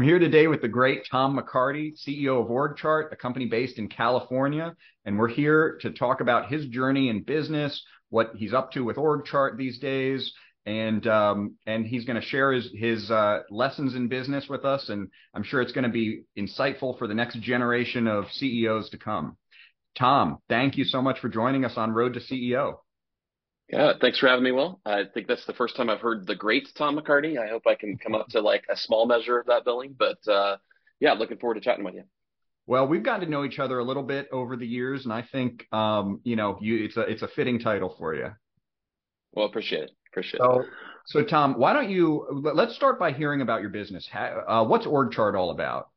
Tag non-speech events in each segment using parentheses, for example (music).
I'm here today with the great Tom McCarty, CEO of OrgChart, a company based in California. And we're here to talk about his journey in business, what he's up to with OrgChart these days. And um, and he's going to share his his uh, lessons in business with us, and I'm sure it's going to be insightful for the next generation of CEOs to come. Tom, thank you so much for joining us on Road to CEO. Yeah, thanks for having me, Will. I think that's the first time I've heard the great Tom McCarty. I hope I can come up to like a small measure of that billing, but uh, yeah, looking forward to chatting with you. Well, we've gotten to know each other a little bit over the years, and I think um, you know, you it's a it's a fitting title for you. Well, appreciate it. Appreciate so, it. So, Tom, why don't you let's start by hearing about your business. Uh, what's OrgChart all about?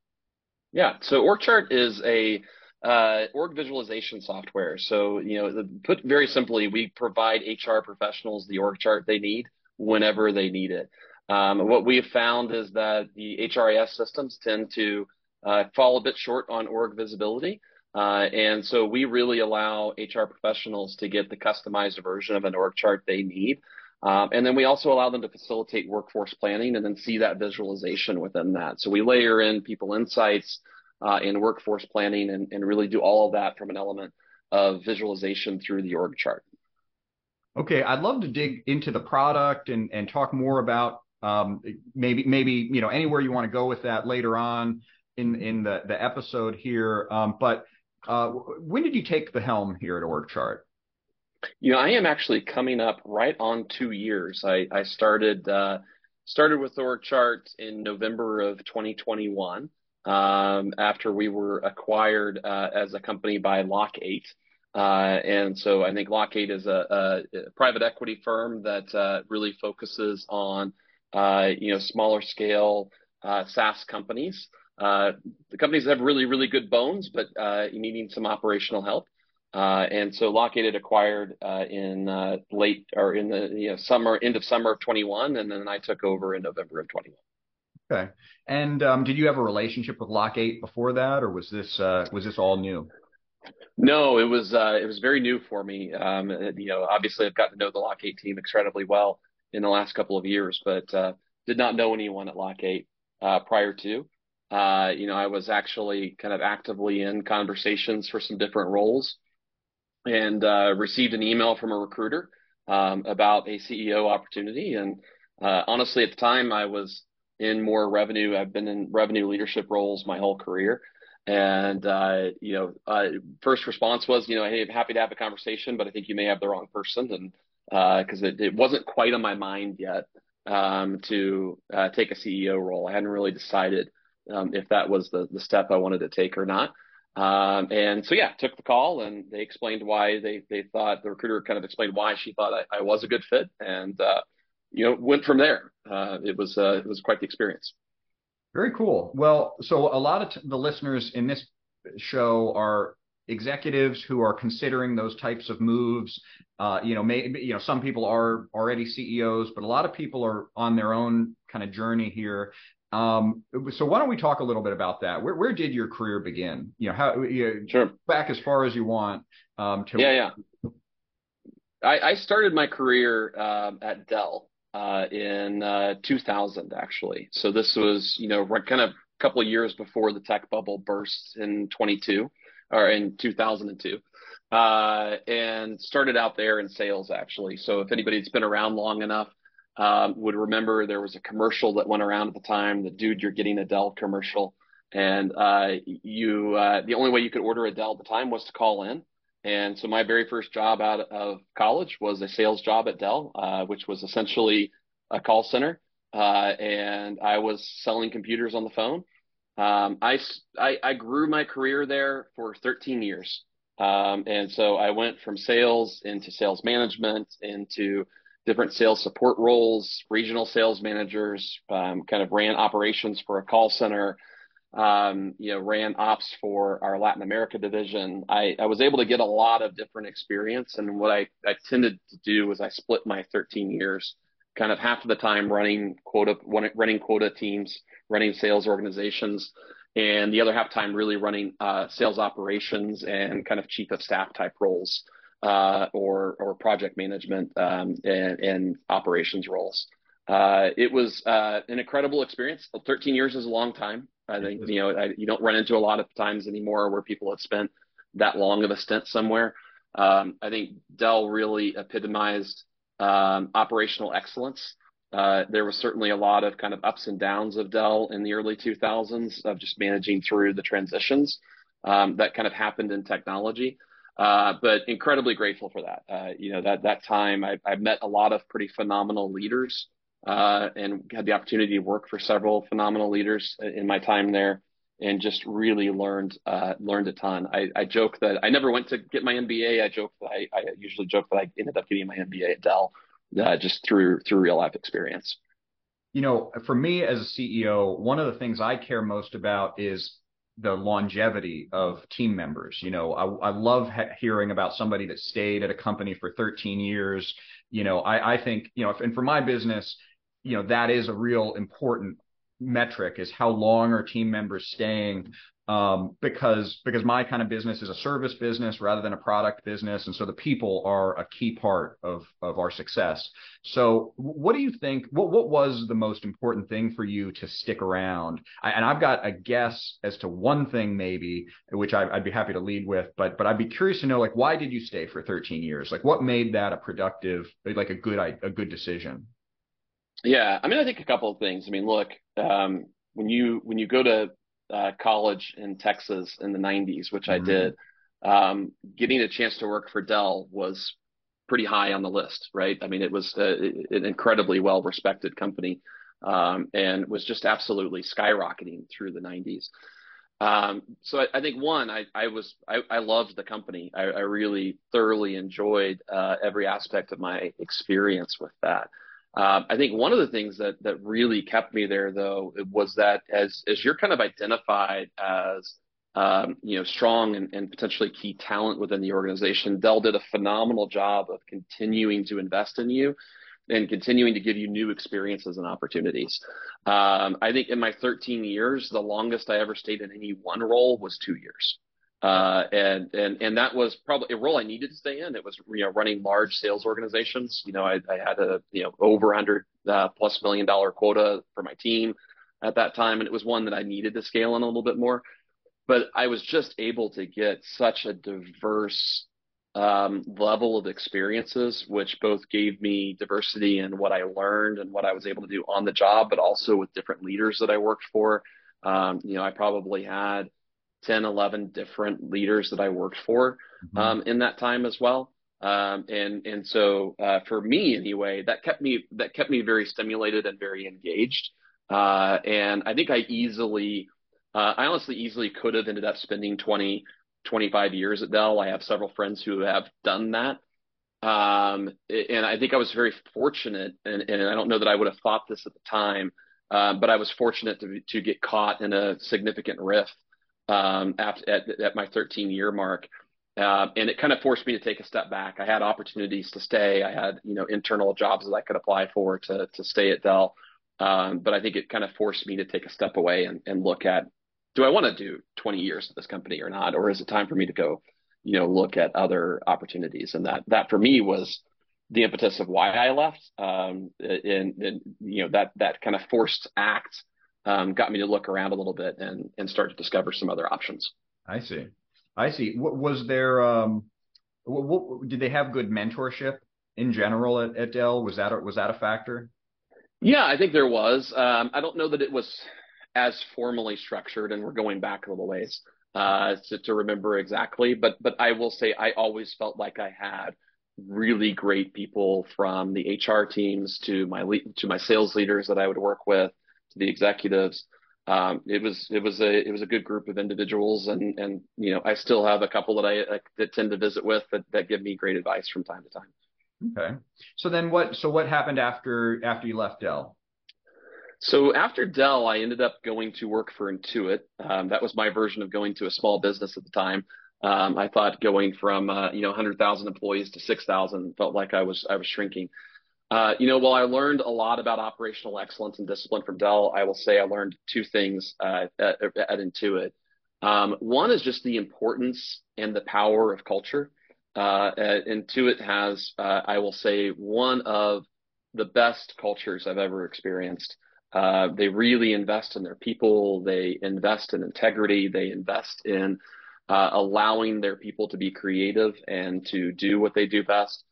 Yeah, so OrgChart is a uh, org visualization software. So, you know, the, put very simply, we provide HR professionals the org chart they need whenever they need it. Um, what we have found is that the HRIS systems tend to uh, fall a bit short on org visibility. Uh, and so we really allow HR professionals to get the customized version of an org chart they need. Um, and then we also allow them to facilitate workforce planning and then see that visualization within that. So we layer in people insights, uh, in workforce planning and, and really do all of that from an element of visualization through the org chart. Okay, I'd love to dig into the product and, and talk more about um, maybe maybe you know anywhere you want to go with that later on in in the the episode here. Um, but uh, when did you take the helm here at org chart? You know, I am actually coming up right on two years. I, I started uh, started with org chart in November of 2021 um, after we were acquired uh, as a company by Lock8. Uh, and so I think Lock8 is a, a, private equity firm that uh, really focuses on uh, you know smaller scale uh, SaaS companies. Uh, the companies have really really good bones, but needing some operational help. and so Lock8 had acquired in late or in the you know, summer end of summer of 21, and then I took over in November of 21. Okay. And um, did you have a relationship with Lock8 before that, or was this uh, was this all new? No, it was uh, it was very new for me. Um, you know, obviously I've gotten to know the Lock8 team incredibly well in the last couple of years, but uh, did not know anyone at Lock8 uh, prior to. Uh, you know, I was actually kind of actively in conversations for some different roles, and uh, received an email from a recruiter um, about a CEO opportunity. And honestly, at the time, I was in more revenue. I've been in revenue leadership roles my whole career. And, uh, you know, uh, first response was, you know, hey, I'm happy to have a conversation, but I think you may have the wrong person. And, uh, cause it, it wasn't quite on my mind yet, um, to, uh, take a CEO role. I hadn't really decided, um, if that was the, the step I wanted to take or not. Um, and so, yeah, took the call and they explained why they, they thought the recruiter kind of explained why she thought I, I was a good fit. And, uh, you know, went from there. Uh, it was uh, it was quite the experience. Very cool. Well, so a lot of t- the listeners in this show are executives who are considering those types of moves. Uh, you know, maybe you know some people are already CEOs, but a lot of people are on their own kind of journey here. Um, so why don't we talk a little bit about that? Where where did your career begin? You know, how you know, sure. back as far as you want. Um, to yeah, yeah. I, I started my career um, at Dell uh, in uh, 2000, actually. So this was, you know, kind of a couple of years before the tech bubble burst in 22 or in 2002. Uh, and started out there in sales, actually. So if anybody that's been around long enough, um, would remember there was a commercial that went around at the time, the dude, you're getting a Dell commercial. And uh, you, uh, the only way you could order a Dell at the time was to call in. And so my very first job out of college was a sales job at Dell, uh, which was essentially a call center. Uh, and I was selling computers on the phone. Um, I, I, I, grew my career there for 13 years. Um, and so I went from sales into sales management, into different sales support roles, regional sales managers, um, kind of ran operations for a call center, um, you know, ran ops for our Latin America division. I, I was able to get a lot of different experience. And what I, I tended to do was I split my 13 years, kind of half of the time running quota, running quota teams, running sales organizations, and the other half time really running uh, sales operations and kind of chief of staff type roles uh, or or project management um, and, and operations roles. Uh, it was uh, an incredible experience. 13 years is a long time. I think you know I, you don't run into a lot of times anymore where people have spent that long of a stint somewhere. Um, I think Dell really epitomized um, operational excellence. Uh, there was certainly a lot of kind of ups and downs of Dell in the early 2000s of just managing through the transitions um, that kind of happened in technology. Uh, but incredibly grateful for that. Uh, you know, that, that time I, I met a lot of pretty phenomenal leaders, uh, and had the opportunity to work for several phenomenal leaders in my time there and just really learned, uh, learned a ton. I, I joke that I never went to get my MBA. I joke that I, I usually joke that I ended up getting my MBA at Dell, uh, just through, through real life experience. You know, for me as a CEO, one of the things I care most about is the longevity of team members. You know, I, I love hearing about somebody that stayed at a company for 13 years. You know, I, I think, you know, if, and for my business, you know, that is a real important metric is how long are team members staying um, because because my kind of business is a service business rather than a product business, and so the people are a key part of of our success. So, what do you think? What what was the most important thing for you to stick around? I, and I've got a guess as to one thing maybe, which I, I'd be happy to lead with, but but I'd be curious to know like why did you stay for 13 years? Like what made that a productive, like a good a good decision? Yeah, I mean, I think a couple of things. I mean, look, um, when you when you go to uh, college in Texas in the 90s, which mm-hmm. I did, um, getting a chance to work for Dell was pretty high on the list, right? I mean, it was a, an incredibly well respected company um, and was just absolutely skyrocketing through the 90s. Um, so I, I, think one, I, I was I, I, loved the company. I, I really thoroughly enjoyed uh, every aspect of my experience with that. Um, I think one of the things that that really kept me there, though, was that as as you're kind of identified as um, you know strong and, and potentially key talent within the organization, Dell did a phenomenal job of continuing to invest in you and continuing to give you new experiences and opportunities. Um, I think in my 13 years, the longest I ever stayed in any one role was two years. Uh, and and and that was probably a role I needed to stay in. It was you know running large sales organizations. You know, I, I had a you know over hundred uh, plus million dollar quota for my team at that time, and it was one that I needed to scale in a little bit more. But I was just able to get such a diverse um, level of experiences, which both gave me diversity in what I learned and what I was able to do on the job, but also with different leaders that I worked for. Um, you know, I probably had 10, 11 different leaders that I worked for mm-hmm. um, in that time as well. Um, and and so uh, for me anyway, that kept me that kept me very stimulated and very engaged. Uh, and I think I easily, uh, I honestly easily could have ended up spending 20, 25 years at Dell. I have several friends who have done that. Um, and I think I was very fortunate, and, and I don't know that I would have thought this at the time, uh, but I was fortunate to to get caught in a significant RIF um, at, at, at my 13 year mark. Uh, and it kind of forced me to take a step back. I had opportunities to stay. I had, you know, internal jobs that I could apply for to, to stay at Dell. Um, but I think it kind of forced me to take a step away and, and look at, do I want to do 20 years at this company or not? Or is it time for me to go, you know, look at other opportunities? And that, that for me was the impetus of why I left. Um, and, and, you know, that, that kind of forced act um, got me to look around a little bit and and start to discover some other options. I see, I see. What was there? Um, what, what, did they have good mentorship in general at, at Dell? Was that a, was that a factor? Yeah, I think there was. Um, I don't know that it was as formally structured, and we're going back a little ways uh, to, to remember exactly. But but I will say I always felt like I had really great people from the HR teams to my le- to my sales leaders that I would work with to the executives. Um, it was it was a it was a good group of individuals, and and you know I still have a couple that I, I that tend to visit with that, that give me great advice from time to time. Okay. So then what so what happened after after you left Dell? So after Dell, I ended up going to work for Intuit. Um, that was my version of going to a small business at the time. Um, I thought going from uh, you know 100,000 employees to 6,000 felt like I was I was shrinking. Uh, you know, while I learned a lot about operational excellence and discipline from Dell, I will say I learned two things uh, at, at, Intuit. Um, one is just the importance and the power of culture. Uh, Intuit has, uh, I will say, one of the best cultures I've ever experienced. Uh, they really invest in their people. They invest in integrity. They invest in uh, allowing their people to be creative and to do what they do best.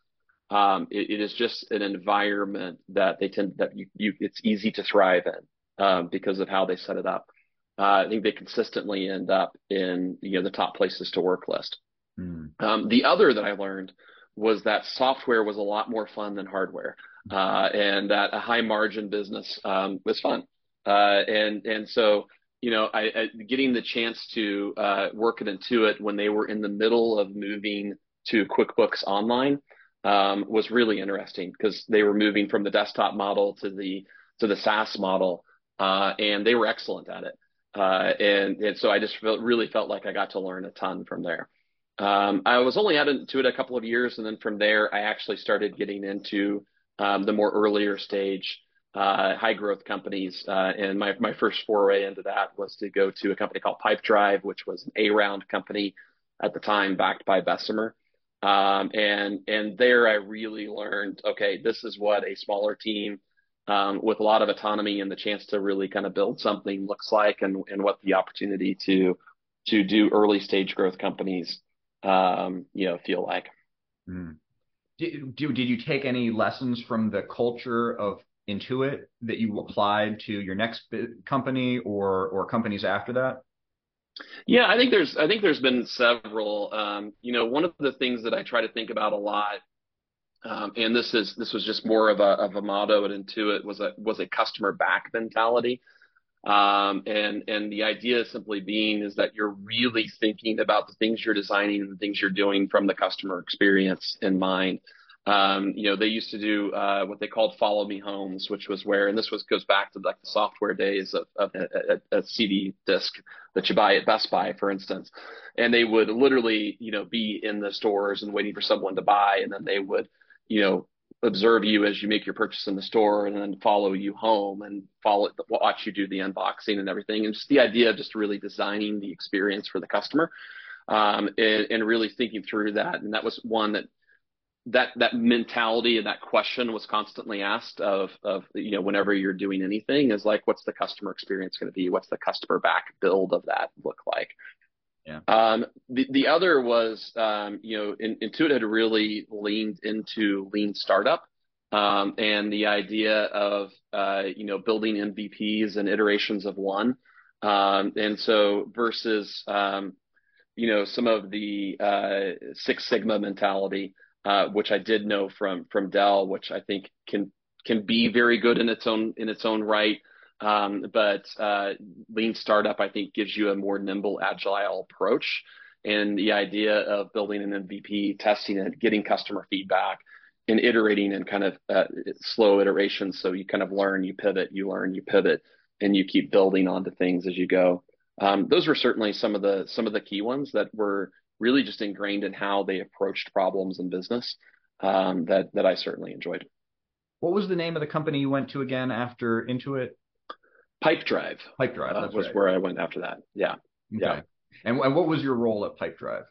Um, it, it is just an environment that they tend that you, you it's easy to thrive in um, because of how they set it up. Uh, I think they consistently end up in you know the top places to work list. Mm. Um, the other that I learned was that software was a lot more fun than hardware, uh, and that a high margin business um, was fun. Uh, and and so you know, I, I, getting the chance to uh, work at Intuit when they were in the middle of moving to QuickBooks Online um, was really interesting because they were moving from the desktop model to the to the SaaS model, uh, and they were excellent at it. Uh, and and so I just felt really felt like I got to learn a ton from there. Um, I was only at Intuit a couple of years, and then from there I actually started getting into um, the more earlier stage uh, high growth companies. Uh, and my, my first foray into that was to go to a company called Pipedrive, which was an A round company at the time backed by Bessemer. Um, and, and there I really learned, okay, this is what a smaller team, um, with a lot of autonomy and the chance to really kind of build something looks like and, and what the opportunity to, to do early stage growth companies, um, you know, feel like. Mm. Did, did you take any lessons from the culture of Intuit that you applied to your next company or or companies after that? Yeah, I think there's I think there's been several. Um, you know, one of the things that I try to think about a lot, um, and this is this was just more of a of a motto at Intuit was a was a customer back mentality. Um, and and the idea simply being is that you're really thinking about the things you're designing and the things you're doing from the customer experience in mind. Um, you know, they used to do uh, what they called follow me homes, which was where, and this was goes back to like the software days of, of a, a, a, CD disc that you buy at Best Buy, for instance. And they would literally, you know, be in the stores and waiting for someone to buy, and then they would, you know, observe you as you make your purchase in the store, and then follow you home and follow watch you do the unboxing and everything. And just the idea of just really designing the experience for the customer. Um, and, and really thinking through that. And that was one that that that mentality and that question was constantly asked of of you know whenever you're doing anything is like what's the customer experience going to be? What's the customer back build of that look like? Yeah. Um the the other was um you know in, Intuit had really leaned into lean startup um and the idea of uh you know building mvps and iterations of one. Um and so versus um you know some of the uh six sigma mentality uh, which I did know from from Dell, which I think can can be very good in its own in its own right. Um, but uh, lean startup, I think, gives you a more nimble, agile approach. And the idea of building an MVP, testing it, getting customer feedback, and iterating in kind of uh, slow iterations. So you kind of learn, you pivot, you learn, you pivot, and you keep building onto things as you go. Um, those were certainly some of the some of the key ones that were really just ingrained in how they approached problems in business um, that that I certainly enjoyed. What was the name of the company you went to again after Intuit? Pipedrive. Pipe Drive uh, was right. where I went after that. Yeah. Okay. Yeah. And, and what was your role at Pipedrive?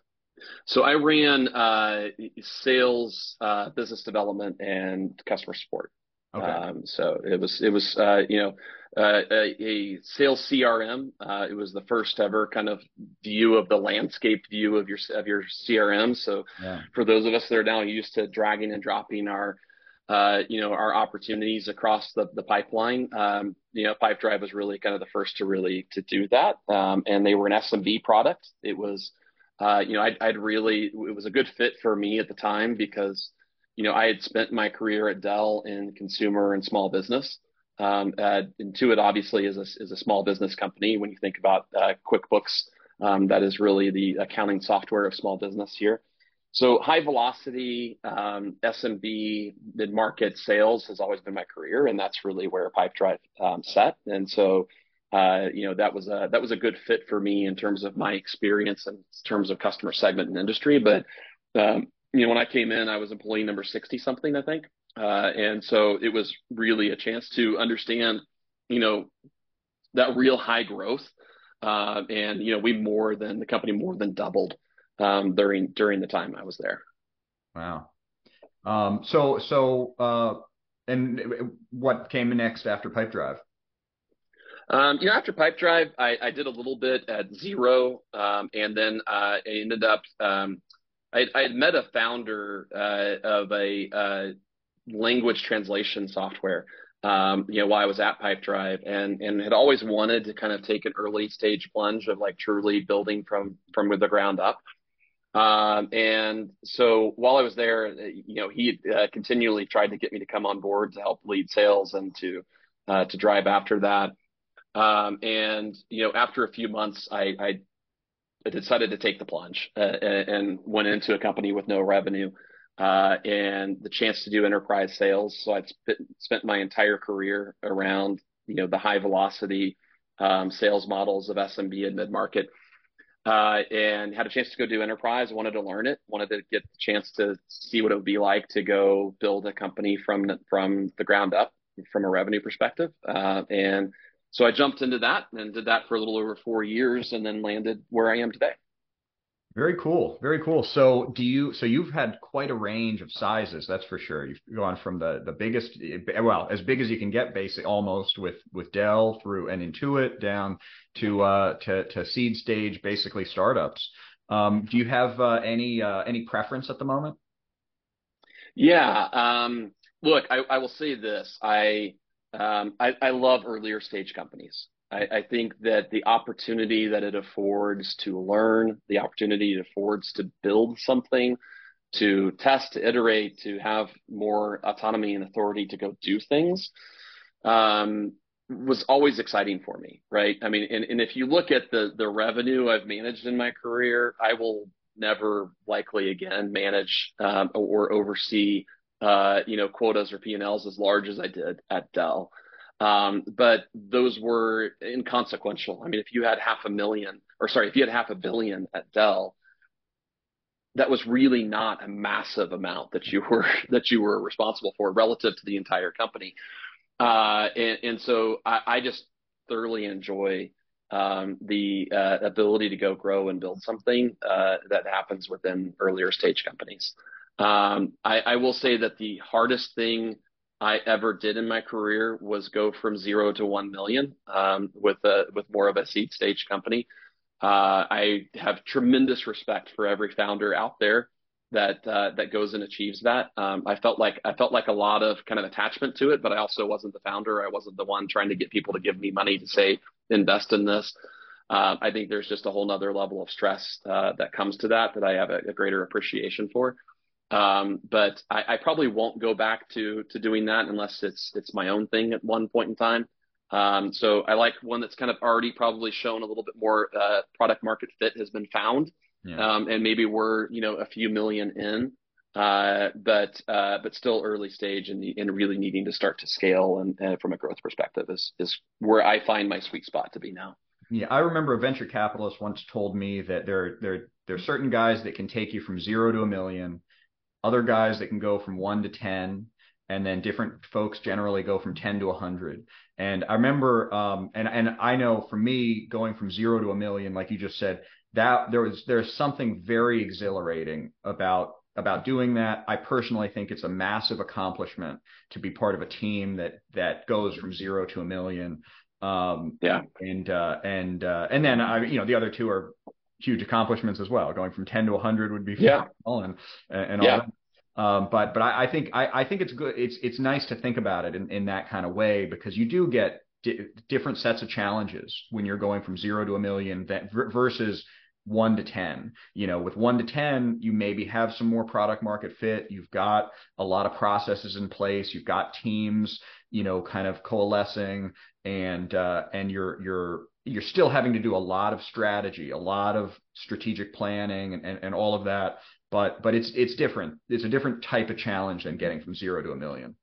So I ran uh, sales, uh, business development, and customer support. Okay. Um, so it was it was uh, you know uh, a, a, sales CRM. Uh, it was the first ever kind of view of the landscape view of your of your CRM. So yeah. for those of us that are now used to dragging and dropping our uh, you know our opportunities across the the pipeline, um, you know Pipedrive was really kind of the first to really to do that. Um, and they were an SMB product. It was uh, you know I'd, I'd really it was a good fit for me at the time because you know, I had spent my career at Dell in consumer and small business. Um, uh, Intuit obviously is a, is a small business company. When you think about uh, QuickBooks, um, that is really the accounting software of small business here. So high velocity um, SMB mid market sales has always been my career, and that's really where Pipedrive um, set. And so, uh, you know, that was a that was a good fit for me in terms of my experience in terms of customer segment and industry. But um, you know, when I came in, I was employee number 60 something, I think. Uh, and so it was really a chance to understand, you know, that real high growth. Uh, and, you know, we more than the company more than doubled, um, during, during the time I was there. Wow. Um, so, so, uh, And what came next after Pipedrive? Um, you know, after Pipedrive, I, I did a little bit at Xero, um, and then uh, I ended up. Um, I, I had met a founder uh, of a uh, language translation software. Um, you know, while I was at Pipedrive, and and had always wanted to kind of take an early stage plunge of like truly building from from the ground up. Um, and so while I was there, you know, he uh, continually tried to get me to come on board to help lead sales and to uh, to drive after that. Um, and you know, after a few months, I, I, decided to take the plunge uh, and went into a company with no revenue uh, and the chance to do enterprise sales. So I'd sp- spent my entire career around you know the high velocity um, sales models of SMB and mid market. Uh, and had a chance to go do enterprise. Wanted to learn it. Wanted to get the chance to see what it would be like to go build a company from the, from the ground up, from a revenue perspective. Uh, and so I jumped into that and did that for a little over four years and then landed where I am today. Very cool. Very cool. So do you, so you've had quite a range of sizes, that's for sure. You've gone from the, the biggest, well, as big as you can get basically almost with, with Dell through and Intuit down to, uh, to, to seed stage, basically startups. Um, do you have, uh, any, uh, any preference at the moment? Yeah. Um, look, I, I will say this. I, um, I, I, love earlier stage companies. I, I, think that the opportunity that it affords to learn, the opportunity it affords to build something, to test, to iterate, to have more autonomy and authority to go do things, um, was always exciting for me, right? I mean, and, and if you look at the the revenue I've managed in my career, I will never likely again manage um, or oversee uh, you know, quotas or P&Ls as large as I did at Dell. Um, but those were inconsequential. I mean, if you had half a million, or sorry, if you had half a billion at Dell, that was really not a massive amount that you were (laughs) that you were responsible for relative to the entire company. Uh, and, and, so I, I, just thoroughly enjoy um, the uh, ability to go grow and build something uh, that happens within earlier stage companies. Um, I, I will say that the hardest thing I ever did in my career was go from zero to one million um, with a with more of a seed stage company. Uh, I have tremendous respect for every founder out there that uh, that goes and achieves that. Um, I felt like I felt like a lot of kind of attachment to it, but I also wasn't the founder. I wasn't the one trying to get people to give me money to say invest in this. Uh, I think there's just a whole nother level of stress uh, that comes to that that I have a, a greater appreciation for. Um, but I, I, probably won't go back to to doing that unless it's it's my own thing at one point in time. Um, so I like one that's kind of already probably shown a little bit more uh, product market fit has been found, yeah. um, and maybe we're you know a few million in, uh, but uh, but still early stage and and really needing to start to scale and from a growth perspective is is where I find my sweet spot to be now. Yeah, I remember a venture capitalist once told me that there there there are certain guys that can take you from zero to a million other guys that can go from one to 10, and then different folks generally go from 10 to 100. And I remember, um, and, and I know for me, going from zero to a million, like you just said, that there was, there's something very exhilarating about about doing that. I personally think it's a massive accomplishment to be part of a team that that goes from zero to a million. Um, yeah, and uh, and uh, and then I, you know, the other two are huge accomplishments as well. Going from 10 to 100 would be yeah. and and all yeah. that. Um, but but I, I think I, I think it's good. It's it's nice to think about it in, in that kind of way because you do get di- different sets of challenges when you're going from zero to a million that versus one to 10. You know, with one to 10, you maybe have some more product market fit. You've got a lot of processes in place. You've got teams, you know, kind of coalescing and, uh, and you're, you're, you're still having to do a lot of strategy, a lot of strategic planning and, and, and all of that. But, but it's, it's different. It's a different type of challenge than getting from zero to a million.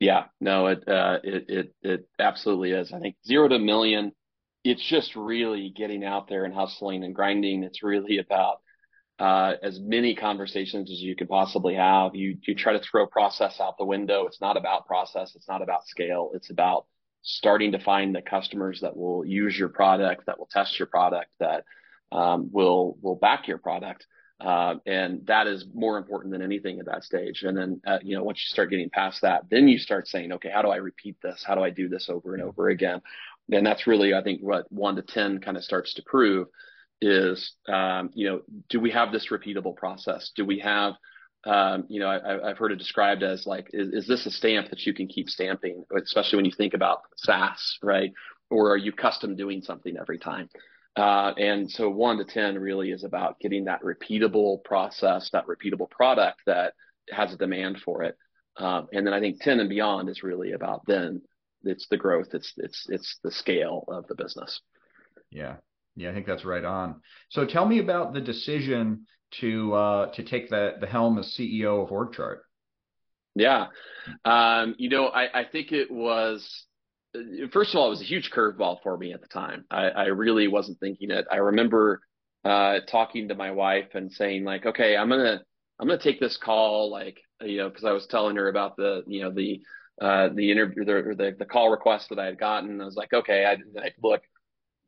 Yeah, no, it, uh, it, it, it absolutely is. I think zero to a million, it's just really getting out there and hustling and grinding. It's really about uh, as many conversations as you could possibly have. You you try to throw process out the window. It's not about process. It's not about scale. It's about starting to find the customers that will use your product, that will test your product, that um, will will back your product. Uh, and that is more important than anything at that stage. And then, uh, you know, once you start getting past that, then you start saying, okay, how do I repeat this? How do I do this over and over again? And that's really, I think, what one to 10 kind of starts to prove is, um, you know, do we have this repeatable process? Do we have, um, you know, I, have heard it described as like, is, is this a stamp that you can keep stamping, especially when you think about SaaS, right? Or are you custom doing something every time? Uh, and so one to 10 really is about getting that repeatable process, that repeatable product that has a demand for it. Um, and then I think 10 and beyond is really about then it's the growth, it's, it's, it's the scale of the business. Yeah. Yeah. I think that's right on. So tell me about the decision to, uh, to take the, the helm as CEO of OrgChart. Yeah. Um, you know, I, I think it was first of all, it was a huge curveball for me at the time. I, I really wasn't thinking it. I remember uh, talking to my wife and saying like, okay, I'm gonna I'm gonna take this call, like you know, because I was telling her about the you know the uh, the interview the, the the call request that I had gotten. I was like, okay, I, I look,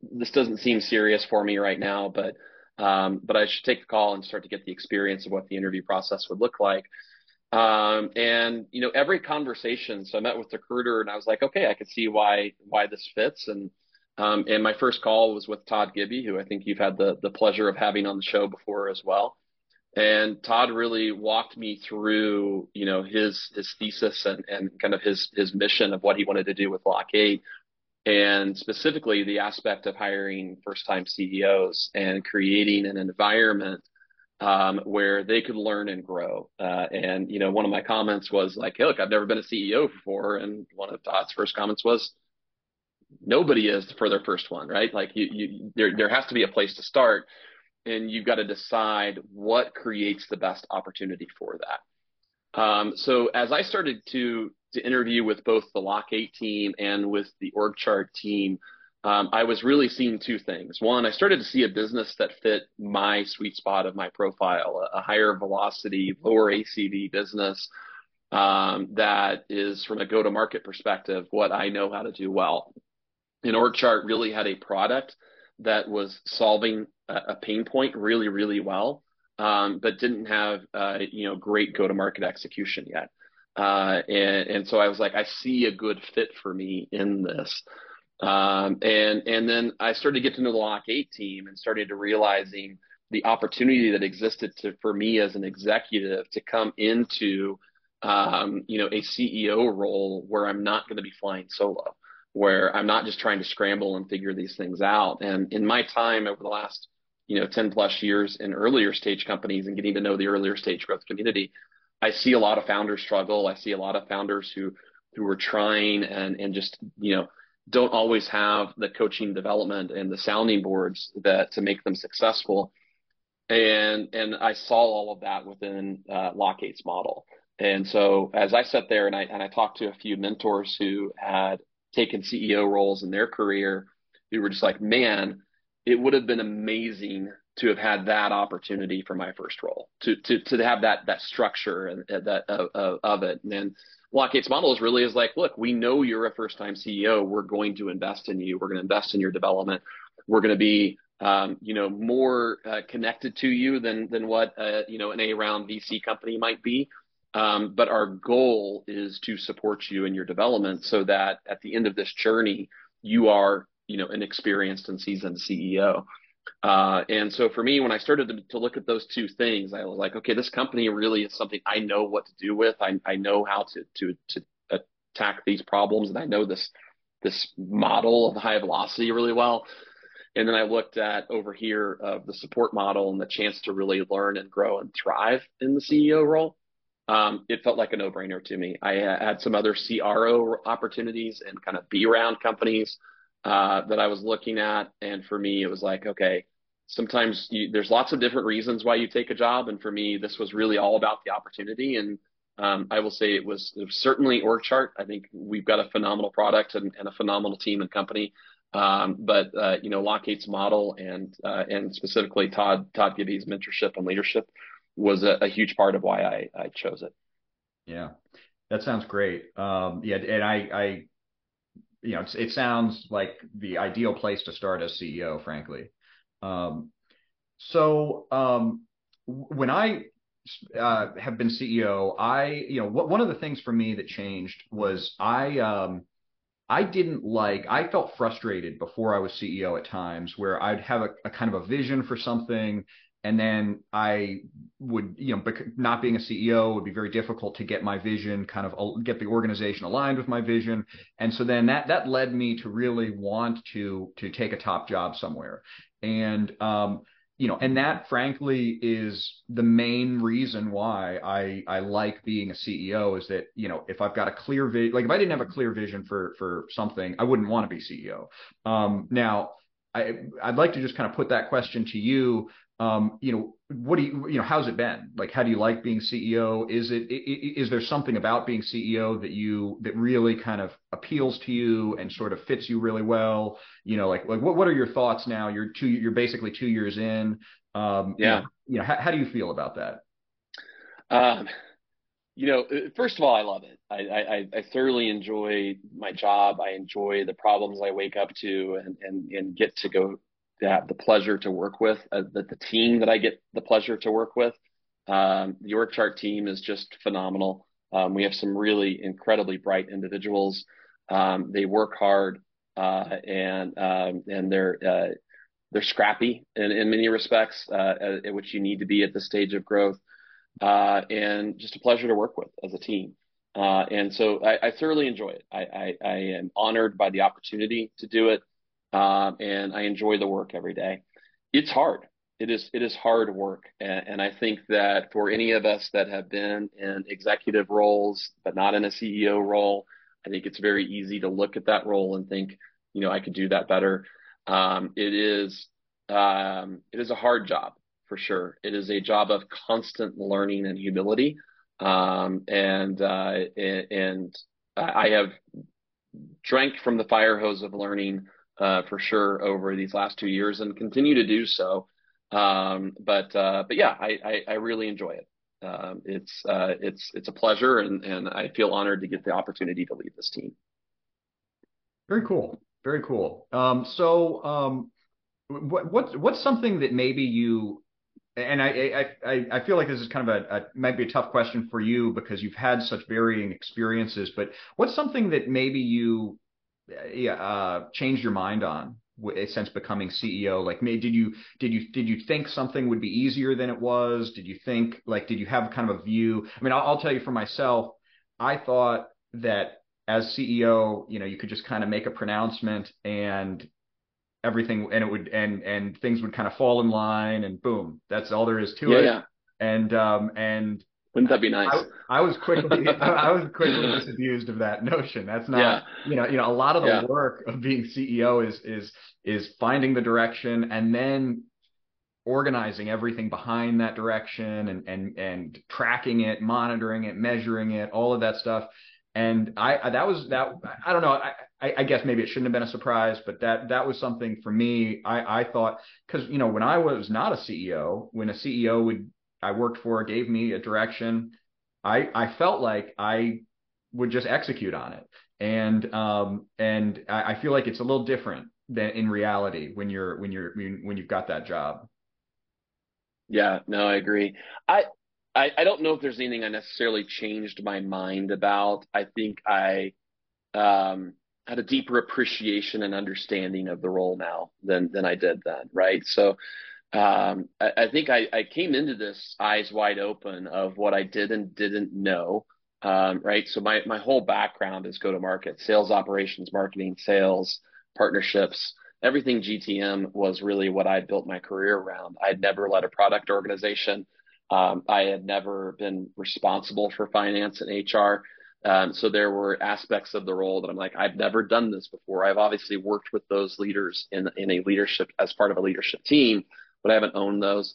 this doesn't seem serious for me right now, but um, but I should take the call and start to get the experience of what the interview process would look like. Um, and you know, every conversation, so I met with the recruiter and I was like, okay, I could see why, why this fits. And, um, and my first call was with Todd Gibby, who I think you've had the, the pleasure of having on the show before as well. And Todd really walked me through, you know, his, his thesis and, and kind of his, his mission of what he wanted to do with Lock8 and specifically the aspect of hiring first time CEOs and creating an environment um, where they could learn and grow. Uh, and you know, one of my comments was like, hey, "Look, I've never been a CEO before," and one of Todd's first comments was, "Nobody is for their first one, right? Like, you, you there there has to be a place to start, and you've got to decide what creates the best opportunity for that." Um, so as I started to to interview with both the Lock8 team and with the org chart team um, I was really seeing two things. One, I started to see a business that fit my sweet spot of my profile, a, a higher velocity, lower ACV business um, that is, from a go to market perspective, what I know how to do well. And OrgChart really had a product that was solving a, a pain point really, really well, um, but didn't have uh, you know great go to market execution yet. Uh, and, and so I was like, I see a good fit for me in this. Um, and and then I started to get to know the Lock8 team and started to realizing the opportunity that existed to for me as an executive to come into um, you know a CEO role where I'm not going to be flying solo, where I'm not just trying to scramble and figure these things out. And in my time over the last you know 10 plus years in earlier stage companies and getting to know the earlier stage growth community, I see a lot of founders struggle. I see a lot of founders who who are trying and and just you know don't always have the coaching development and the sounding boards that to make them successful. And and I saw all of that within uh, Lock8's model. And so as I sat there and I and I talked to a few mentors who had taken CEO roles in their career, who were just like, man, it would have been amazing to have had that opportunity for my first role, to to to have that that structure and that of, of it. And Lock8's model is really is like, look, we know you're a first time CEO. We're going to invest in you. We're going to invest in your development. We're going to be, um, you know, more uh, connected to you than than what uh, you know an A round VC company might be. Um, but our goal is to support you in your development so that at the end of this journey, you are, you know, an experienced and seasoned CEO. Uh, and so for me, when I started to, to, look at those two things, I was like, okay, this company really is something I know what to do with. I, I know how to, to, to attack these problems and I know this, this model of high velocity really well. And then I looked at over here of the support model and the chance to really learn and grow and thrive in the CEO role. Um, it felt like a no brainer to me. I had some other CRO opportunities and kind of B round companies uh, that I was looking at. And for me, it was like, okay, sometimes you, there's lots of different reasons why you take a job. And for me, this was really all about the opportunity. And um, I will say it was, it was certainly OrgChart. I think we've got a phenomenal product and, and a phenomenal team and company. Um, but uh, you know, Lock8's model and uh, and specifically Todd Todd Gibby's mentorship and leadership was a, a huge part of why I, I chose it. Yeah, that sounds great. Um, yeah, and I, I you know, it sounds like the ideal place to start as CEO, frankly. Um, so, um, when I uh, have been CEO, I, you know, one of the things for me that changed was I, um, I didn't like, I felt frustrated before I was CEO at times where I'd have a, a kind of a vision for something and then I would, you know, not being a CEO would be very difficult to get my vision, kind of get the organization aligned with my vision, and so then that that led me to really want to to take a top job somewhere, and um, you know, and that frankly is the main reason why I I like being a CEO is that you know if I've got a clear vision, like if I didn't have a clear vision for for something, I wouldn't want to be CEO. Um, now. I, I'd like to just kind of put that question to you. Um, you know, what do you, you know, how's it been? Like, how do you like being CEO? Is it, is there something about being CEO that you, that really kind of appeals to you and sort of fits you really well? You know, like, like what, what are your thoughts now? You're two, you're basically two years in. Um, yeah. You know, you know how, how do you feel about that? Um, you know, uh, first of all, I love it. I, I, I thoroughly enjoy my job. I enjoy the problems I wake up to and, and, and get to go to have the pleasure to work with, uh, the, the team that I get the pleasure to work with. Um, the org chart team is just phenomenal. Um, we have some really incredibly bright individuals. Um, they work hard uh, and um, and they're uh, they're scrappy in, in many respects, uh, at, which you need to be at this stage of growth. Uh, and just a pleasure to work with as a team. Uh, and so I, I, thoroughly enjoy it. I, I, I am honored by the opportunity to do it um, and I enjoy the work every day. It's hard. It is it is hard work, and, and I think that for any of us that have been in executive roles but not in a CEO role, I think it's very easy to look at that role and think, you know, I could do that better. Um, it is um, it is a hard job for sure. It is a job of constant learning and humility, um, and uh, and I have drank from the fire hose of learning uh, for sure over these last two years and continue to do so. Um, but uh, but yeah, I, I, I really enjoy it. Um, it's uh, it's it's a pleasure, and and I feel honored to get the opportunity to lead this team. Very cool, very cool. Um, so um, what what's what's something that maybe you and I, I, I feel like this is kind of a, a might be a tough question for you because you've had such varying experiences. But what's something that maybe you uh, changed your mind on since becoming CEO? Like, did you did you did you think something would be easier than it was? Did you think like did you have kind of a view? I mean, I'll, I'll tell you for myself, I thought that as CEO, you know, you could just kind of make a pronouncement and everything and it would and and things would kind of fall in line and boom, that's all there is to yeah, it. Yeah. And um and wouldn't that be nice? I, I was quickly (laughs) I was quickly disabused of that notion. That's not yeah. you know you know a lot of the yeah. work of being CEO is is is finding the direction and then organizing everything behind that direction and and and tracking it, monitoring it, measuring it, all of that stuff. And I that was that I don't know I, I guess maybe it shouldn't have been a surprise, but that that was something for me. I I thought because you know when I was not a CEO, when a CEO would I worked for gave me a direction. I I felt like I would just execute on it, and um and I, I feel like it's a little different than in reality when you're when you're when you've got that job. Yeah, no, I agree. I I, I don't know if there's anything I necessarily changed my mind about. I think I um, had a deeper appreciation and understanding of the role now than than I did then, right? So um, I, I, think I, I, came into this eyes wide open of what I did and didn't know. Um, right. So my, my whole background is go to market, sales operations, marketing, sales, partnerships, everything GTM was really what I built my career around. I'd never led a product organization. Um, I had never been responsible for finance and HR. Um, so there were aspects of the role that I'm like, I've never done this before. I've obviously worked with those leaders in, in a leadership as part of a leadership team, but I haven't owned those.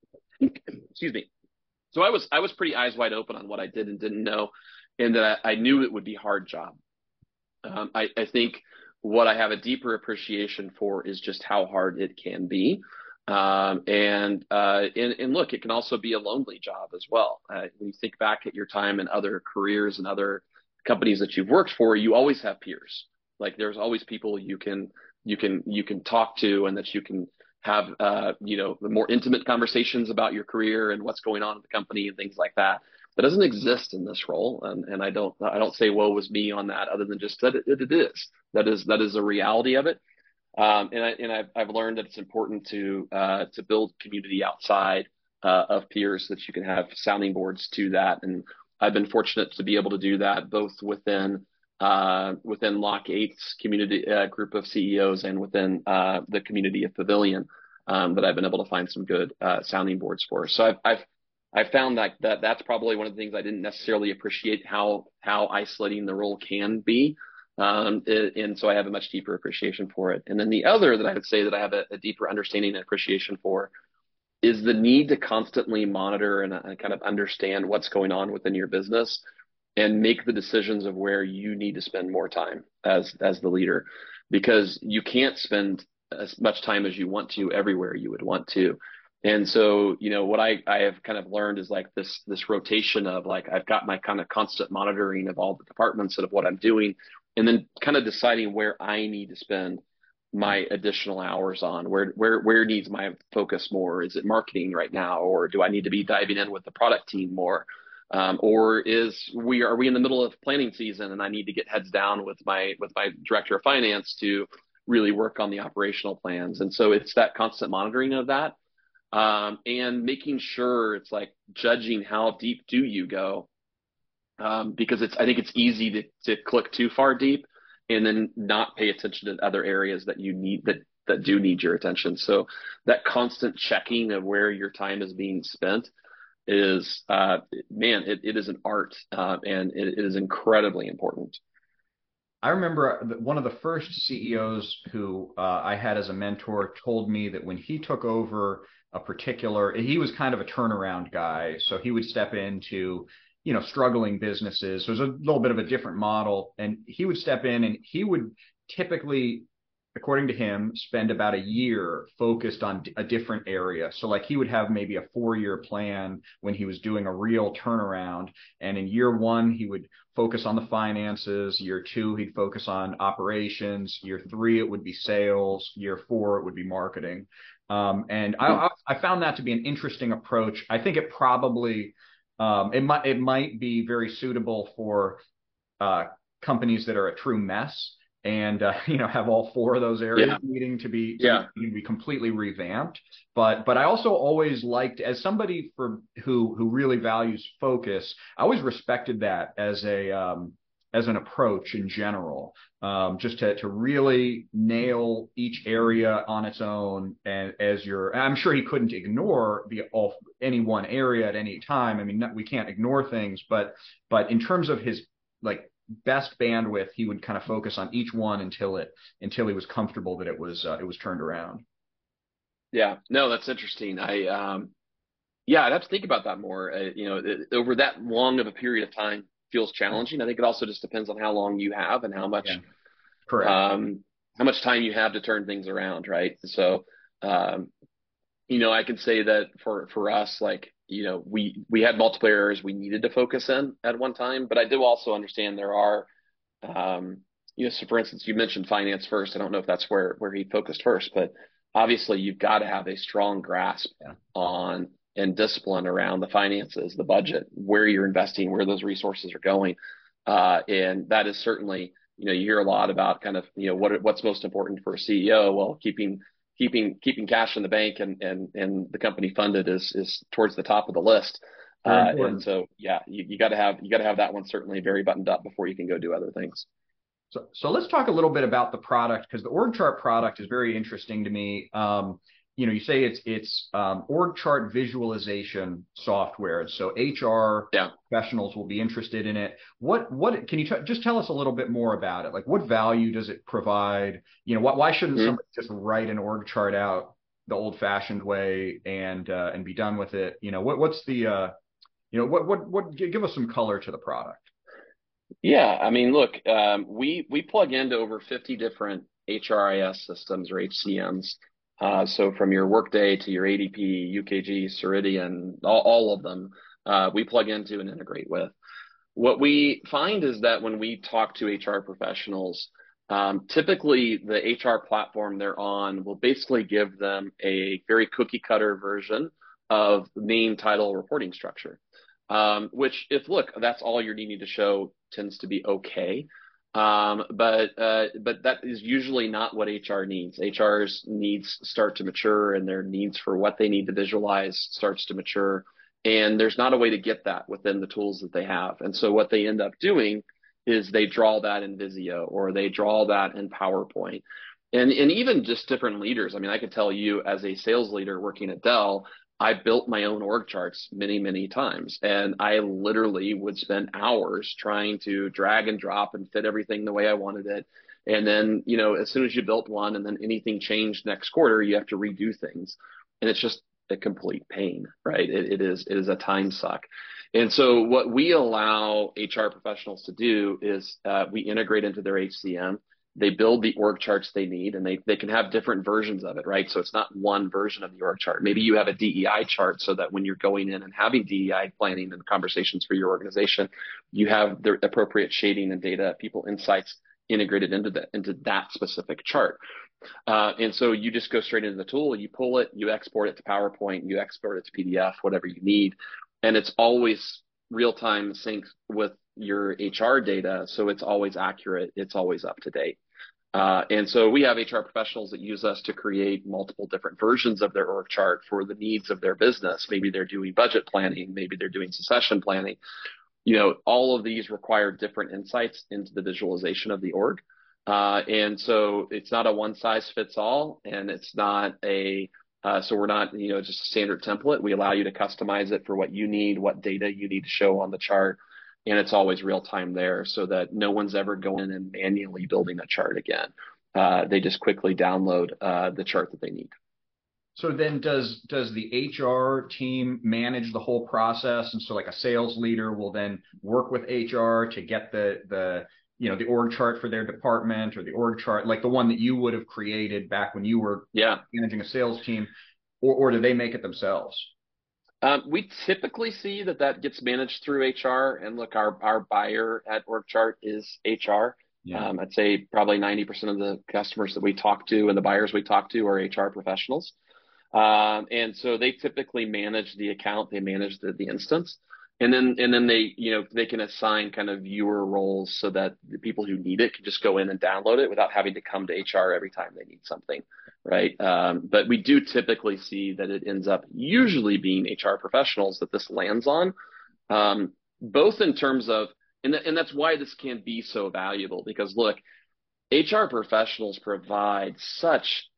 (clears throat) Excuse me. So I was I was pretty eyes wide open on what I did and didn't know, and that I, I knew it would be hard job. Um, I, I think what I have a deeper appreciation for is just how hard it can be. Um, and, uh, and, and look, it can also be a lonely job as well. Uh, when you think back at your time in other careers and other companies that you've worked for, you always have peers. Like there's always people you can you can you can talk to and that you can have uh, you know the more intimate conversations about your career and what's going on at the company and things like that. That doesn't exist in this role, and, and I don't I don't say woe was me on that, other than just that it, it is that is that is a reality of it. Um, and I, and I've, I've learned that it's important to uh, to build community outside uh, of peers that you can have sounding boards to that. And I've been fortunate to be able to do that both within uh, within Lock Eight's community uh, group of CEOs and within uh, the community of Pavilion um, that I've been able to find some good uh, sounding boards for. So I've, I've I've found that, that that's probably one of the things I didn't necessarily appreciate how how isolating the role can be. Um, and so I have a much deeper appreciation for it. And then the other that I would say that I have a, a deeper understanding and appreciation for is the need to constantly monitor and, and kind of understand what's going on within your business and make the decisions of where you need to spend more time as as the leader because you can't spend as much time as you want to everywhere you would want to and so you know what i i have kind of learned is like this this rotation of like i've got my kind of constant monitoring of all the departments and of what i'm doing and then kind of deciding where i need to spend my additional hours on? Where where where needs my focus more? Is it marketing right now, or do I need to be diving in with the product team more? Um, or is we are we in the middle of planning season and I need to get heads down with my with my director of finance to really work on the operational plans? And so it's that constant monitoring of that um, and making sure it's like judging how deep do you go um, because it's I think it's easy to to click too far deep and then not pay attention to other areas that you need that that do need your attention. So that constant checking of where your time is being spent is uh, man, it, it is an art uh, and it, it is incredibly important. I remember one of the first CEOs who uh, I had as a mentor told me that when he took over a particular, he was kind of a turnaround guy. So he would step into you know, struggling businesses. So it was a little bit of a different model. And he would step in and he would typically, according to him, spend about a year focused on a different area. So like he would have maybe a four year plan when he was doing a real turnaround. And in year one, he would focus on the finances. Year two, he'd focus on operations. Year three, it would be sales. Year four, it would be marketing. Um, and I, I found that to be an interesting approach. I think it probably um, it might it might be very suitable for uh, companies that are a true mess and uh, (laughs) you know have all four of those areas yeah. needing to be yeah. to be completely revamped. But but I also always liked as somebody for who who really values focus. I always respected that as a um, as an approach in general, um, just to, to really nail each area on its own. And as you're, I'm sure he couldn't ignore the all any one area at any time. I mean, we can't ignore things, but but in terms of his like best bandwidth, he would kind of focus on each one until it until he was comfortable that it was uh, it was turned around. Yeah, no, that's interesting. I um, yeah, I'd have to think about that more. Uh, you know, it, over that long of a period of time feels challenging. I think it also just depends on how long you have and how much, yeah. Correct. Um, how much time you have to turn things around, right? So, um, you know, I can say that for for us, like you know, we we had multiple areas we needed to focus in at one time, but I do also understand there are, um, you know, so for instance, you mentioned finance first. I don't know if that's where where he focused first, but obviously you've got to have a strong grasp yeah. on and discipline around the finances, the budget, where you're investing, where those resources are going. Uh, and that is certainly, you know, you hear a lot about kind of, you know, what what's most important for a CEO. Well, keeping keeping keeping cash in the bank and and and the company funded is is towards the top of the list. Uh, and so, yeah, you, you got to have you got to have that one certainly very buttoned up before you can go do other things. So, so let's talk a little bit about the product because the org chart product is very interesting to me. Um, you know, you say it's it's um, org chart visualization software. So HR yeah. professionals will be interested in it. What what can you t- just tell us a little bit more about it? Like, what value does it provide? You know, why, why shouldn't mm-hmm. somebody just write an org chart out the old-fashioned way and uh, and be done with it? You know, what what's the uh, you know what what what give us some color to the product. Yeah, I mean, look, um, we we plug into over 50 different HRIS systems or HCMs. Uh, so from your Workday to your ADP, UKG, Ceridian, all, all of them, uh, we plug into and integrate with. What we find is that when we talk to HR professionals, Um, typically, the HR platform they're on will basically give them a very cookie cutter version of name, title, reporting structure. Um, which, if look, that's all you're needing to show tends to be okay. Um, but uh, but that is usually not what HR needs. HR's needs start to mature, and their needs for what they need to visualize starts to mature. And there's not a way to get that within the tools that they have. And so what they end up doing is they draw that in Visio or they draw that in PowerPoint. And, and even just different leaders. I mean, I could tell you as a sales leader working at Dell, I built my own org charts many, many times. And I literally would spend hours trying to drag and drop and fit everything the way I wanted it. And then, you know, as soon as you built one and then anything changed next quarter, you have to redo things. And it's just a complete pain, right? it, it is, it is a time suck. And so what we allow HR professionals to do is uh, we integrate into their HCM. They build the org charts they need and they, they can have different versions of it, right? So it's not one version of the org chart. Maybe you have a DEI chart so that when you're going in and having DEI planning and conversations for your organization, you have the appropriate shading and data, people insights integrated into that, into that specific chart. Uh, and so you just go straight into the tool, you pull it, you export it to PowerPoint, you export it to PDF, whatever you need and it's always real time sync with your HR data. So it's always accurate. It's always up to date. Uh, and so we have HR professionals that use us to create multiple different versions of their org chart for the needs of their business. Maybe they're doing budget planning. Maybe they're doing succession planning. You know, all of these require different insights into the visualization of the org. Uh, and so it's not a one size fits all, and it's not a uh, so we're not, you know, just a standard template. We allow you to customize it for what you need, what data you need to show on the chart, and it's always real time there, so that no one's ever going and manually building a chart again. Uh, they just quickly download uh, the chart that they need. So then, does does the HR team manage the whole process? And so, like a sales leader will then work with HR to get the the you know the org chart for their department or the org chart like the one that you would have created back when you were yeah. managing a sales team or, or do they make it themselves? Um, we typically see that that gets managed through hr and look our our buyer at org chart is hr yeah. um, i'd say probably 90% of the customers that we talk to and the buyers we talk to are hr professionals. Um, and so they typically manage the account they manage the, the instance and then and then they you know they can assign kind of viewer roles so that the people who need it can just go in and download it without having to come to HR every time they need something, right? Um, but we do typically see that it ends up usually being HR professionals that this lands on, um, both in terms of and th- and that's why this can be so valuable because look, HR professionals provide such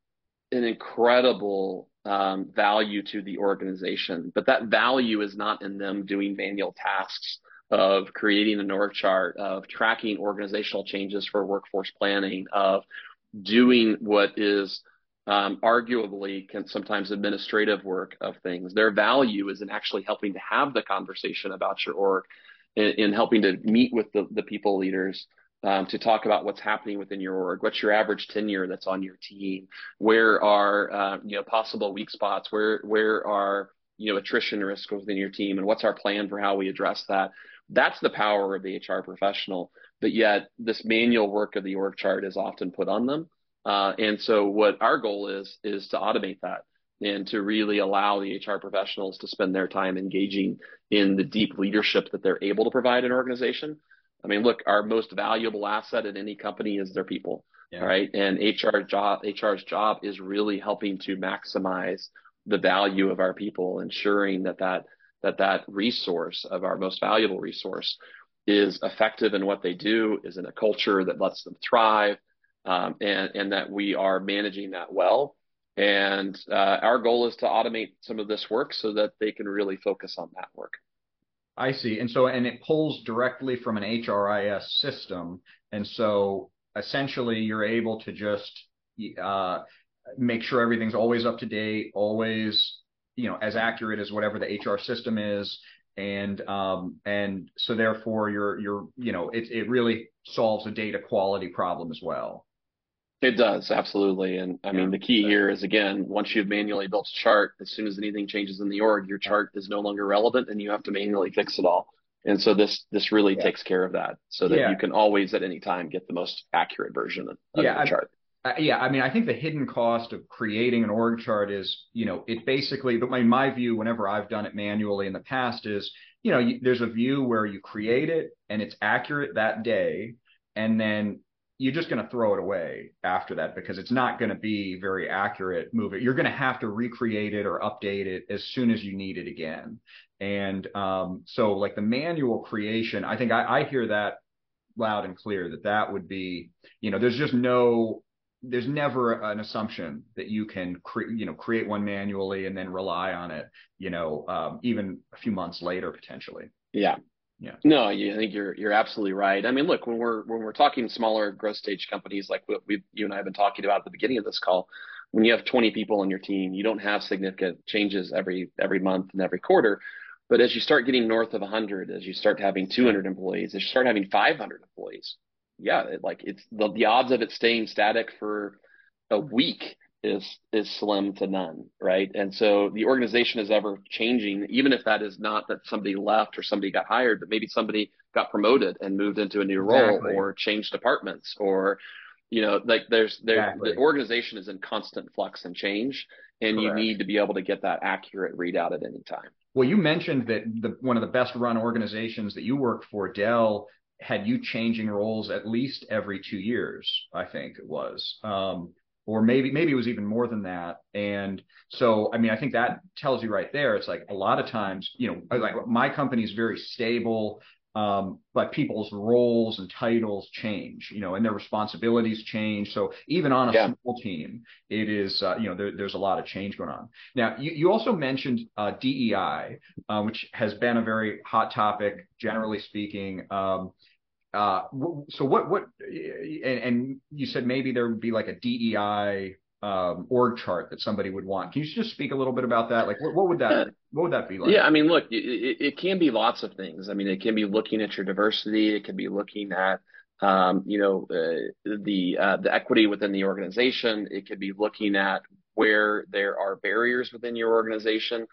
an incredible um, value to the organization, but that value is not in them doing manual tasks of creating an org chart, of tracking organizational changes for workforce planning, of doing what is um, arguably can sometimes administrative work of things. Their value is in actually helping to have the conversation about your org, in, in helping to meet with the, the people leaders um, to talk about what's happening within your org. What's your average tenure that's on your team? Where are uh, you know possible weak spots? Where where are you know attrition risks within your team? And what's our plan for how we address that? That's the power of the HR professional. But yet, this manual work of the org chart is often put on them. Uh, and so, what our goal is is to automate that and to really allow the HR professionals to spend their time engaging in the deep leadership that they're able to provide an organization I mean, look, our most valuable asset in any company is their people, yeah. right? And HR job, HR's job is really helping to maximize the value of our people, ensuring that that that that resource of our most valuable resource is effective in what they do, is in a culture that lets them thrive, um, and and that we are managing that well. And uh, our goal is to automate some of this work so that they can really focus on that work. I see. And so, and it pulls directly from an HRIS system. And so essentially you're able to just uh, make sure everything's always up to date, always, you know, as accurate as whatever the HR system is. And, um, and so therefore you're, you're, you know, it, it really solves a data quality problem as well. It does, absolutely. And I mean, the key here is again, once you've manually built a chart, as soon as anything changes in the org, your chart is no longer relevant and you have to manually fix it all. And so this this really Yeah. takes care of that, so that Yeah. you can always at any time get the most accurate version of, Yeah, your I, chart. Uh, yeah, I mean, I think the hidden cost of creating an org chart is, you know, it basically, but my, my view, whenever I've done it manually in the past, is, you know, you, there's a view where you create it and it's accurate that day, and then you're just going to throw it away after that because it's not going to be very accurate move it you're going to have to recreate it or update it as soon as you need it again. And um, so like the manual creation i think I, I hear that loud and clear that that would be you know there's just no there's never an assumption that you can create you know create one manually and then rely on it you know um, even a few months later potentially. Yeah. Yeah. No, you, I think you're you're absolutely right. I mean, look, when we're when we're talking smaller growth stage companies like what we you and I have been talking about at the beginning of this call, when you have 20 people on your team, you don't have significant changes every every month and every quarter. But as you start getting north of 100, as you start having 200 employees, as you start having 500 employees, yeah, it, like it's the the odds of it staying static for a week is is slim to none, right? And so the organization is ever changing, even if that is not that somebody left or somebody got hired, but maybe somebody got promoted and moved into a new role Exactly. or changed departments or you know, like there's there Exactly. the organization is in constant flux and change, and you need to be able to get that accurate readout at any time. Well, you mentioned that the, one of the best run organizations that you worked for, Dell, had you changing roles at least every two years, I think it was. Um, or maybe maybe it was even more than that. And so, I mean, I think that tells you right there. It's like a lot of times, you know, like my company is very stable, um, but people's roles and titles change, you know, and their responsibilities change. So even on a Yeah. small team, it is, uh, you know, there, there's a lot of change going on. Now, you, you also mentioned uh, DEI, uh, which has been a very hot topic, generally speaking. Um, uh, so what, what, and, and you said maybe there would be like a DEI um, org chart that somebody would want. Can you just speak a little bit about that? Like, what, what would that, (laughs) what would that be like? Yeah, I mean, look, it, it, it can be lots of things. I mean, it can be looking at your diversity. It can be looking at, um, you know, uh, the uh, the equity within the organization. It could be looking at where there are barriers within your organization.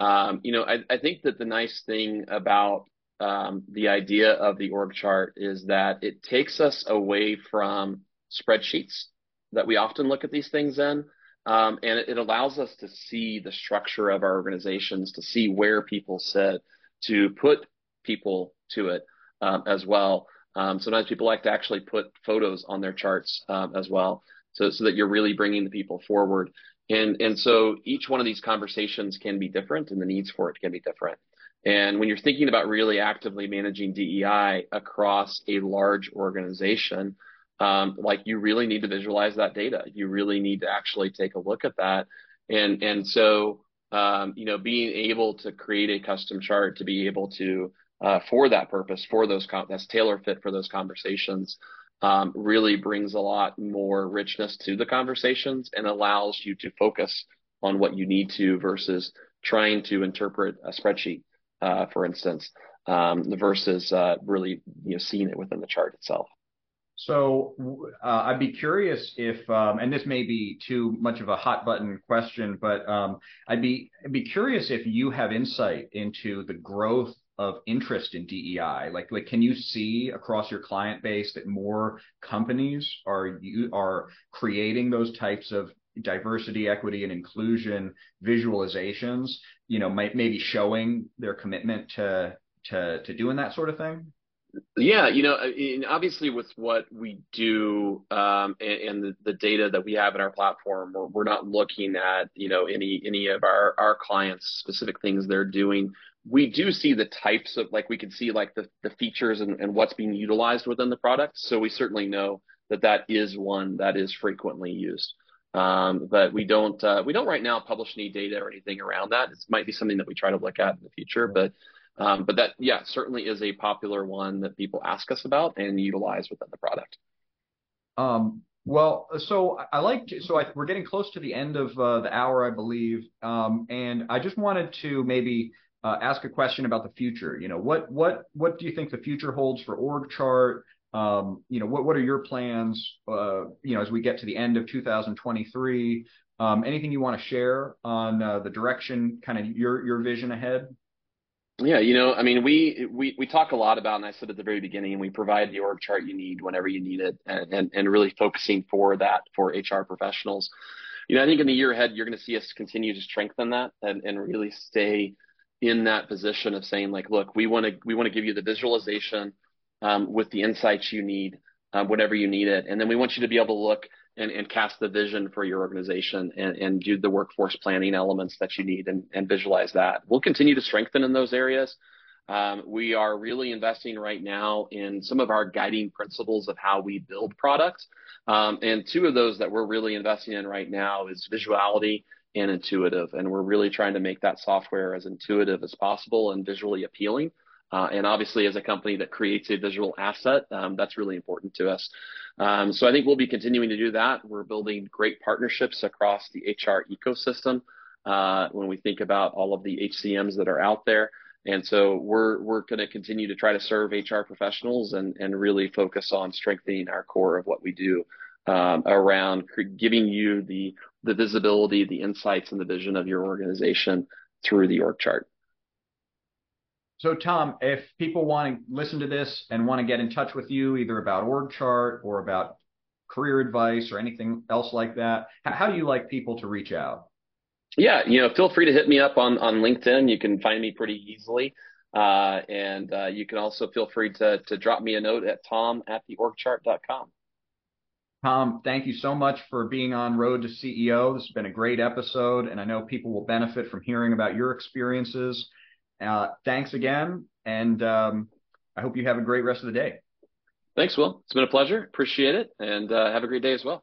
Um, you know, I, I think that the nice thing about um, the idea of the org chart is that it takes us away from spreadsheets that we often look at these things in. Um, and it, allows us to see the structure of our organizations, to see where people sit, to put people to it um, as well. Um, sometimes people like to actually put photos on their charts um, as well, so so that you're really bringing the people forward. And and so each one of these conversations can be different, and the needs for it can be different. And when you're thinking about really actively managing DEI across a large organization, um, like you really need to visualize that data. You really need to actually take a look at that. And, and so, um, you know, being able to create a custom chart to be able to, uh, for that purpose, for those, com- that's tailor fit for those conversations, um, really brings a lot more richness to the conversations and allows you to focus on what you need to versus trying to interpret a spreadsheet, uh, for instance, um, versus, uh, really, you know, seeing it within the chart itself. So uh, I'd be curious if, um, and this may be too much of a hot button question, but um, I'd be I'd be curious if you have insight into the growth of interest in DEI. Like, like, can you see across your client base that more companies are you are creating those types of diversity, equity, and inclusion visualizations? You know, might maybe showing their commitment to to to doing that sort of thing. Yeah, you know, obviously with what we do um, and, and the, the data that we have in our platform, we're, we're not looking at you know any any of our our clients specific things they're doing. We do see the types of like we can see like the the features and, and what's being utilized within the product. So we certainly know that that is one that is frequently used. Um, but we don't uh, we don't right now publish any data or anything around that. It might be something that we try to look at in the future, but um, but that, yeah, certainly is a popular one that people ask us about and utilize within the product. Um, well, so I like to, so I, we're getting close to the end of uh, the hour, I believe, um, and I just wanted to maybe uh, ask a question about the future. You know, what what what do you think the future holds for org chart? Um, you know, what are your plans? Uh, you know, as we get to the end of 2023, um, anything you want to share on uh, the direction, kind of your your vision ahead? Yeah, you know, I mean, we we we talk a lot about, and I said at the very beginning, we provide the org chart you need whenever you need it, and and, and really focusing for that for HR professionals. You know, I think in the year ahead, you're going to see us continue to strengthen that and and really stay in that position of saying like, look, we want to we want to give you the visualization um, with the insights you need um, whenever you need it, and then we want you to be able to look and, and cast the vision for your organization and, and do the workforce planning elements that you need and, and visualize that. We'll continue to strengthen in those areas. Um, we are really investing right now in some of our guiding principles of how we build products. Um, and two of those that we're really investing in right now is visuality and intuitive. And we're really trying to make that software as intuitive as possible and visually appealing. Uh, and obviously, as a company that creates a visual asset, um, that's really important to us. Um, so I think we'll be continuing to do that. We're building great partnerships across the HR ecosystem uh, when we think about all of the HCMs that are out there. And so we're we're going to continue to try to serve HR professionals and and really focus on strengthening our core of what we do um, around giving you the the visibility, the insights, and the vision of your organization through the org chart. So, Tom, if people want to listen to this and want to get in touch with you, either about org chart or about career advice or anything else like that, how do you like people to reach out? Yeah, you know, feel free to hit me up on on LinkedIn. You can find me pretty easily, uh, and uh, you can also feel free to to drop me a note at tom at theorgchart.com. Tom, thank you so much for being on Road to CEO. This has been a great episode, and I know people will benefit from hearing about your experiences uh, thanks again, and um, I hope you have a great rest of the day. Thanks, Will. It's been a pleasure. Appreciate it, and uh, have a great day as well.